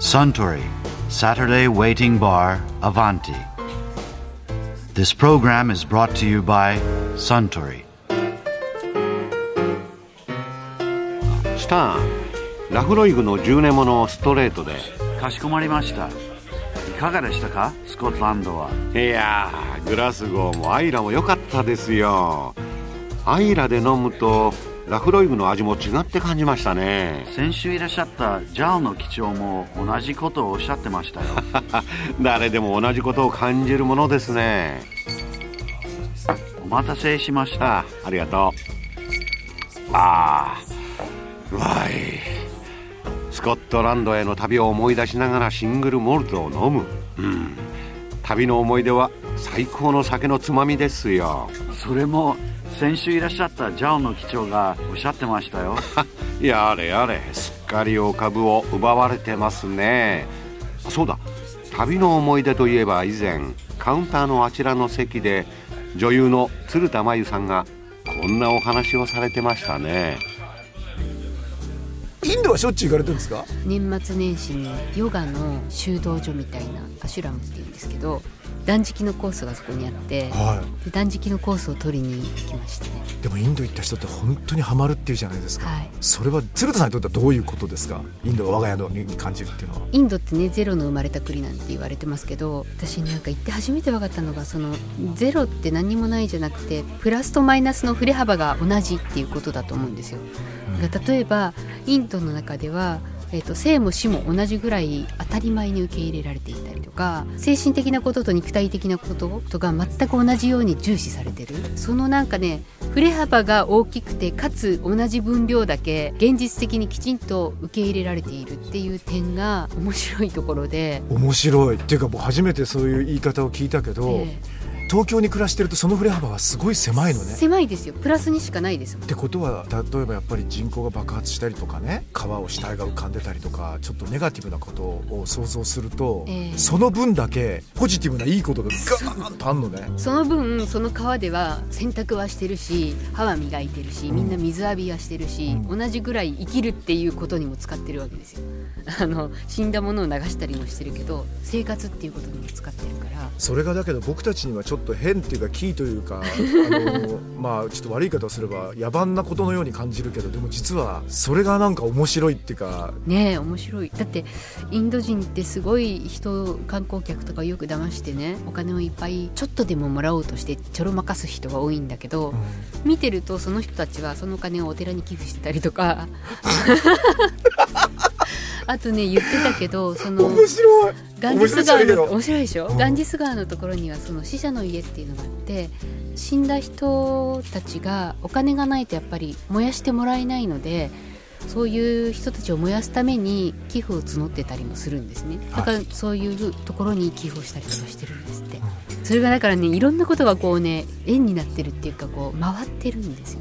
Suntory Saturday Waiting Bar Avanti. This program is brought to you by Suntory. スターンラフロイグの10年ものストレートでかしこまりました。いかがでしたか？スコットランドは。いやーグラスゴーもアイラも良かったですよアイラで飲むとラフロイグの味も違って感じましたね。先週いらっしゃったジャオの機長も同じことをおっしゃってましたよ。誰でも同じことを感じるものですね。お待たせしました。あありがとう。ああうまい。スコットランドへの旅を思い出しながらシングルモルトを飲む。うん。旅の思い出は最高の酒のつまみですよ。それも先週いらっしゃったジャオの機長がおっしゃってましたよ。やれやれすっかりお株を奪われてますねそうだ旅の思い出といえば以前カウンターのあちらの席で女優の鶴田真由さんがこんなお話をされてましたねインドはしょっちゅう行かれてるんですか？年末年始にヨガの修道所みたいなアシュラムっていうんですけど断食のコースがそこにあってはで断食のコースを取りに行きましたねいでもインド行った人って本当にハマるっていうじゃないですか、はい。それは鶴田さんにとってはどういうことですか？インドが我が家のに感じるっていうのは。インドってねゼロの生まれた国なんて言われてますけど私なんか行って初めて分かったのがそのゼロって何にもないじゃなくてプラスとマイナスの振れ幅が同じっていうことだと思うんですよ。だから例えばインドの中ではえー、と生も死も同じぐらい当たり前に受け入れられていたりとか精神的なことと肉体的なこととが全く同じように重視されてる。そのなんかね振れ幅が大きくてかつ同じ分量だけ現実的にきちんと受け入れられているっていう点が面白いところで、面白い。っていうかもう初めてそういう言い方を聞いたけど、え東京に暮らしてるとその振れ幅はすごい狭いのえね。狭いですよ。プラスにしかないですもん。ってことは例えばやっぱり人口が爆発したりとかね川を死体が浮かんでたりとかちょっとネガティブなことを想像すると、ええ。その分だけポジティブないいことがガーンとあんのね。その分その川では洗濯はしてるし歯は磨いてるしみんな水浴びはしてるし、う同じぐらい生きるっていうことにも使ってるわけですよ。あの死んだものを流したりもしてるけど生活っていうことにも使ってるから。それがだけど僕たちにはちょっと変っていうかキーというかあのまあちょっと悪い言い方をすれば野蛮なことのように感じるけどでも実はそれがなんか面白いっていうか。ねえ面白い。だってインド人ってすごい人観光客とかをよく騙してねお金をいっぱいちょっとでももらおうとしてちょろまかす人が多いんだけど、見てるとその人たちはそのお金をお寺に寄付してたりとか あとね言ってたけどその面白い。ガンジス川の面白いでしょ、うん。ガンジス川のところにはその死者の家っていうのがあって死んだ人たちがお金がないとやっぱり燃やしてもらえないのでそういう人たちを燃やすために寄付を募ってたりもするんですね。だからそういうところに寄付をしたりとかしてるんですって。それがだからねいろんなことがこうね円になってるっていうかこう回ってるんですよ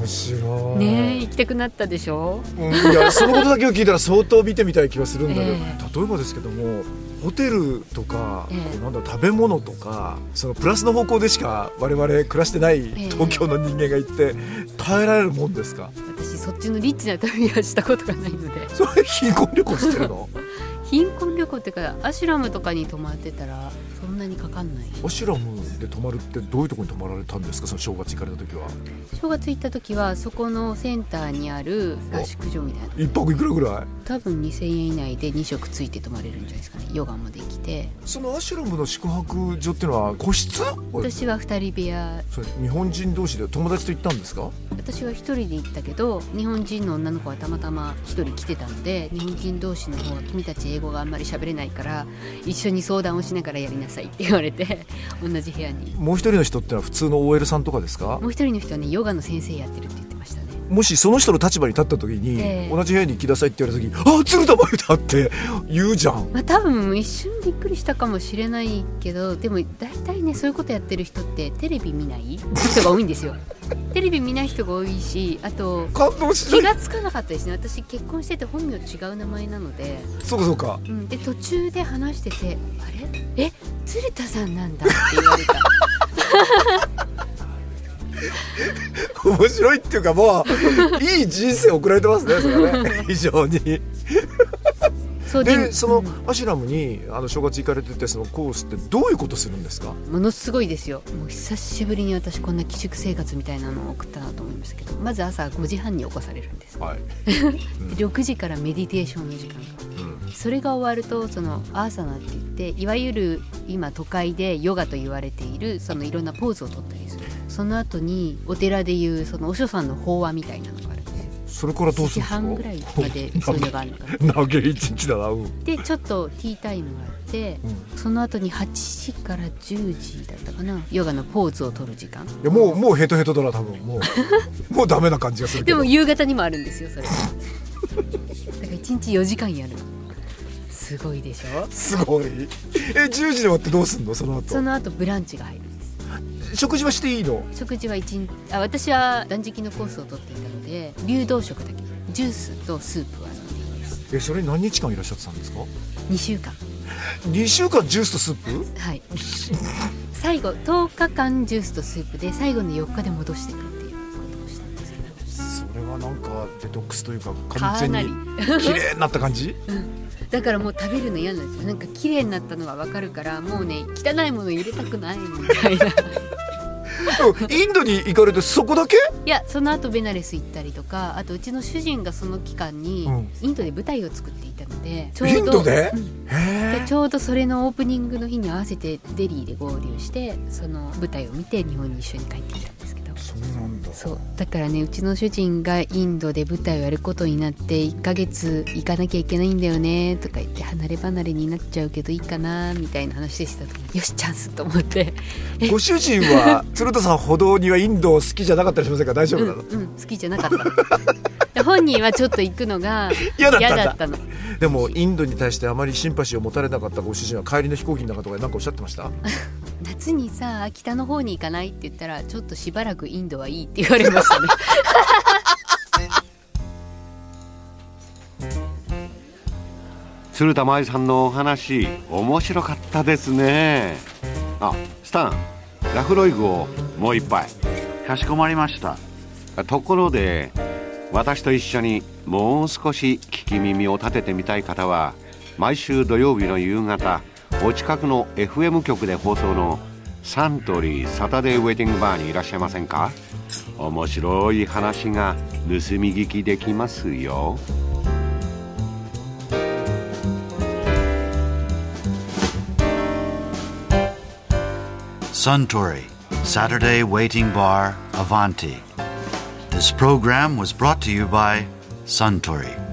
面白い。ねえ行きたくなったでしょ？うんいや そのことだけを聞いたら相当見てみたい気がするんだけど、え例えばですけどもホテルとか、ええ。こうなんだ食べ物とかそのプラスの方向でしか我々暮らしてないえ東京の人間が行って耐えられるもんですか？私そっちのリッチな旅はしたことがないので。それ貧困旅行してるの？貧困旅行っていうかアシュラムとかに泊まってたらなにかかんない。アシュラムで泊まるってどういうところに泊まられたんですか？その正月行かれた時は。正月行った時はそこのセンターにある合宿所みたいな。一泊いくらぐらい？多分2000円以内で2食ついて泊まれるんじゃないですかね。ヨガまで来て。そのアシュラムの宿泊所っていうのは個室？私は2人部屋。それ日本人同士で友達と行ったんですか？私は1人で行ったけど日本人の女の子はたまたま1人来てたので日本人同士の方は君たち英語があんまり喋れないから一緒に相談をしながらやりなさいって言われて同じ部屋に。もう一人の人ってのは普通の OL さんとかですか？もう一人の人はねヨガの先生やってるって言ってました。ねもしその人の立場に立った時に、ええ。同じ部屋に行きなさいって言われた時に「あ鶴田真由だ!」って 言うじゃん。まあ多分一瞬びっくりしたかもしれないけどでも大体ねそういうことやってる人ってテレビ見ない？人が多いんですよ。テレビ見ない人が多いしあと感動し気がつかなかったですね。私結婚してて本名違う名前なので、そうかそうか。うん、で途中で話してて「あれ？え鶴田さんなんだ」って言われた 面白いっていうかもういい人生送られてますねそれはね。非常に。そうでそのうん。アシュラムにあの正月行かれててそのコースってどういうことするんですか？ものすごいですよ。もう久しぶりに私こんな寄宿生活みたいなのを送ったなと思いましたけどまず朝5時半に起こされるんです。はい、で6時からメディテーションの時間。がうん。それが終わるとそのアーサナって言っていわゆる今都会でヨガと言われているそのいろんなポーズをとったりするその後にお寺でいうそのお師匠さんの法話みたいなのがあるんですよ。それからどうす7時るんですか？半ぐらいまで そういうのがあるのかな。長い一日だなうん、でちょっとティータイムがあってうん。その後に8時から10時だったかな。ヨガのポーズを取る時間。いやもうもうヘトヘトだな多分。もう。もうダメな感じがするでも夕方にもあるんですよそれ。だから1日4時間やるの。すごいでしょ？すごい。え10時で終わってどうすんの？その後。その後ブランチが入る食事はしていいの？食事は一日あ私は断食のコースを取っていたので流動食だけ。ジュースとスープは飲んでいいです。えそれ何日間いらっしゃってたんですか？2週間。2週間ジュースとスープ？はい。最後10日間ジュースとスープで最後の4日で戻していくっていうことをしたんですけど。それはなんかデトックスというかか完全に綺麗になった感じ？だからもう食べるの嫌なんですよ。なんか綺麗になったのが分かるからもうね汚いもの入れたくないみたいなインドに行かれてそこだけ？やその後ベナレス行ったりとかあとうちの主人がその期間にうん。インドで舞台を作っていたのでちょインドで？うん。へでちょうどそれのオープニングの日に合わせてデリーで合流してその舞台を見て日本に一緒に帰ってきた。んですそうなんだ。そう。だからねうちの主人がインドで舞台をやることになって1ヶ月行かなきゃいけないんだよねとか言って離れ離れになっちゃうけどいいかなみたいな話でした時によしチャンスと思って。ご主人は 鶴田さん歩道にはインド好きじゃなかったりしませんか？大丈うん、夫なの、うん、好きじゃなかった。本人はちょっと行くのが 嫌だったんだ。嫌だったの。でもインドに対してあまりシンパシーを持たれなかったご主人は帰りの飛行機の中とかで何かおっしゃってました？夏にさ北の方に行かないって言ったらちょっとしばらくインドはいいって言われましたね。鶴田舞さんのお話面白かったですね。あスタンラフロイグをもう一杯。かしこまりました。ところで私と一緒にもう少し聞き耳を立ててみたい方は毎週土曜日の夕方お近くの FM 局で放送のサントリーサタデーウェディングバーにいらっしゃいませんか？面白い話が盗み聞きできますよ。サントリーサタデーウェディングバーアヴァンティ This program was brought to you by サントリー